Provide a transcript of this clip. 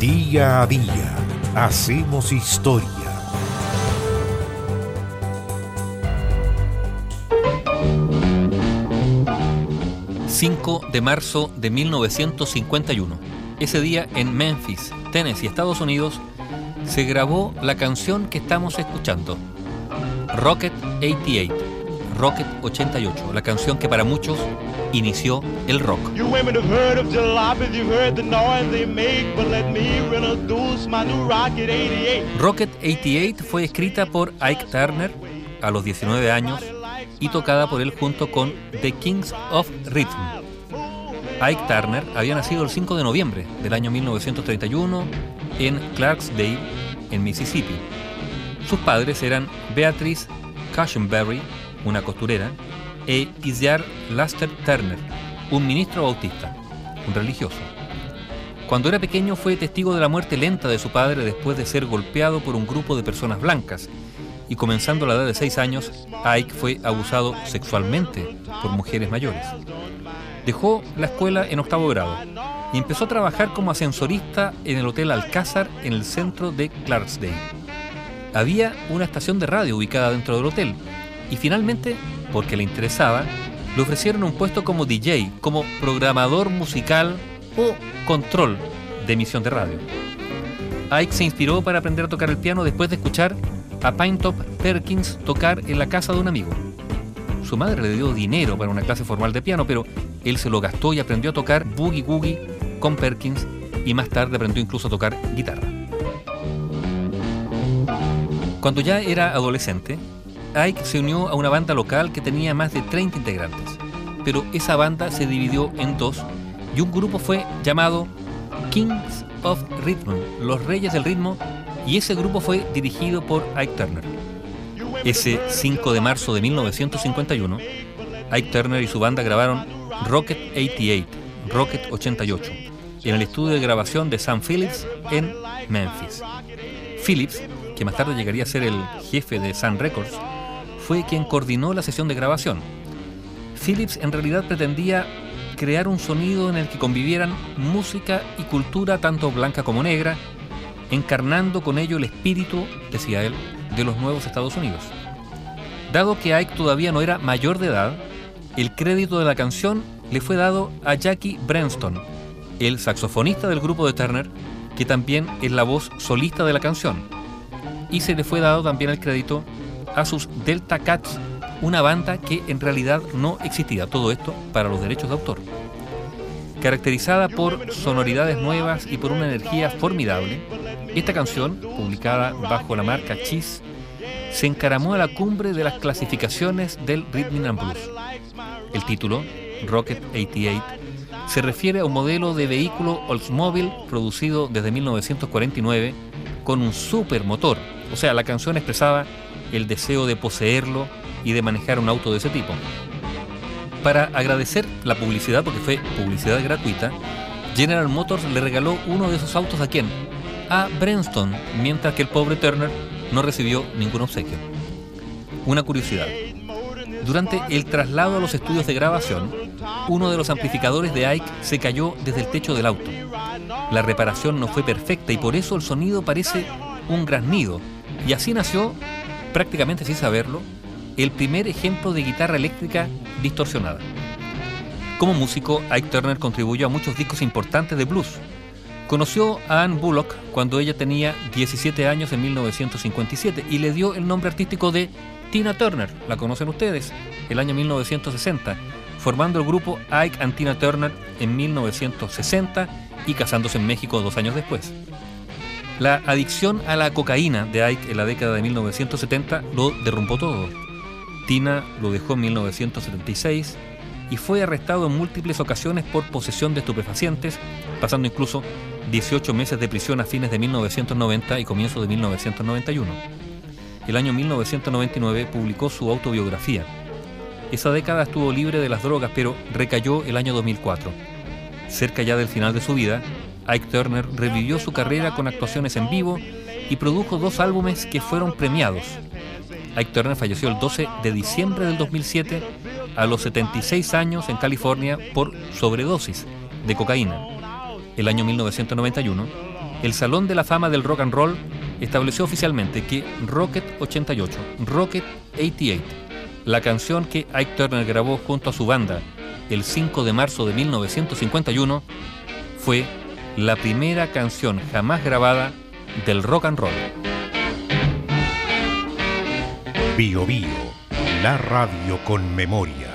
Día a día hacemos historia. ...5 de marzo de 1951... ...ese día en Memphis, Tennessee, Estados Unidos... ...se grabó la canción que estamos escuchando... ...Rocket 88... ...Rocket 88... ¿La canción que para muchos inició el rock. Rocket 88 fue escrita por Ike Turner a los 19 años y tocada por él junto con The Kings of Rhythm. Ike Turner había nacido el 5 de noviembre del año 1931 en Clarksdale, en Mississippi. Sus padres eran Beatrice Cushenberry, una costurera, e Isyar Laster Turner, un ministro bautista, un religioso. Cuando era pequeño fue testigo de la muerte lenta de su padre después de ser golpeado por un grupo de personas blancas y comenzando la edad de 6 años, Ike fue abusado sexualmente por mujeres mayores. Dejó la escuela en octavo grado y empezó a trabajar como ascensorista en el Hotel Alcázar en el centro de Clarksdale. Había una estación de radio ubicada dentro del hotel y finalmente porque le interesaba, le ofrecieron un puesto como DJ, como programador musical o control de emisión de radio. Ike se inspiró para aprender a tocar el piano después de escuchar a Top Perkins tocar en la casa de un amigo. Su madre le dio dinero para una clase formal de piano, pero él se lo gastó y aprendió a tocar boogie woogie con Perkins y más tarde aprendió incluso a tocar guitarra. Cuando ya era adolescente, Ike se unió a una banda local que tenía más de 30 integrantes, pero esa banda se dividió en dos y un grupo fue llamado Kings of Rhythm, los Reyes del Ritmo, y ese grupo fue dirigido por Ike Turner. Ese 5 de marzo de 1951, Ike Turner y su banda grabaron Rocket 88, Rocket 88, en el estudio de grabación de Sam Phillips en Memphis. Phillips, que más tarde llegaría a ser el jefe de Sun Records, fue quien coordinó la sesión de grabación. Phillips en realidad pretendía crear un sonido en el que convivieran música y cultura tanto blanca como negra, encarnando con ello el espíritu, decía él, de los nuevos Estados Unidos. Dado que Ike todavía no era mayor de edad, el crédito de la canción le fue dado a Jackie Brenston, el saxofonista del grupo de Turner, que también es la voz solista de la canción. Y se le fue dado también el crédito a sus Delta Cats, una banda que en realidad no existía. Todo esto para los derechos de autor. Caracterizada por sonoridades nuevas y por una energía formidable, esta canción, publicada bajo la marca Cheese, se encaramó a la cumbre de las clasificaciones del Rhythm and Blues. El título, Rocket 88, se refiere a un modelo de vehículo Oldsmobile producido desde 1949 con un supermotor. O sea, la canción expresaba el deseo de poseerlo y de manejar un auto de ese tipo. Para agradecer la publicidad, porque fue publicidad gratuita, General Motors le regaló uno de esos autos a quién? A Brenston, mientras que el pobre Turner no recibió ningún obsequio. Una curiosidad. Durante el traslado a los estudios de grabación, uno de los amplificadores de Ike se cayó desde el techo del auto. La reparación no fue perfecta y por eso el sonido parece un graznido. Y así nació prácticamente sin saberlo, el primer ejemplo de guitarra eléctrica distorsionada. Como músico, Ike Turner contribuyó a muchos discos importantes de blues. Conoció a Anne Bullock cuando ella tenía 17 años en 1957 y le dio el nombre artístico de Tina Turner, la conocen ustedes, el año 1960, formando el grupo Ike and Tina Turner en 1960 y casándose en México dos años después. La adicción a la cocaína de Ike en la década de 1970 lo derrumbó todo. Tina lo dejó en 1976 y fue arrestado en múltiples ocasiones por posesión de estupefacientes, pasando incluso 18 meses de prisión a fines de 1990 y comienzo de 1991. El año 1999 publicó su autobiografía. Esa década estuvo libre de las drogas, pero recayó el año 2004. Cerca ya del final de su vida, Ike Turner revivió su carrera con actuaciones en vivo y produjo dos álbumes que fueron premiados. Ike Turner falleció el 12 de diciembre del 2007 a los 76 años en California por sobredosis de cocaína. El año 1991, el Salón de la Fama del Rock and Roll estableció oficialmente que Rocket 88, Rocket 88, la canción que Ike Turner grabó junto a su banda el 5 de marzo de 1951, fue la primera canción jamás grabada del rock and roll. Bio Bio, la radio con memoria.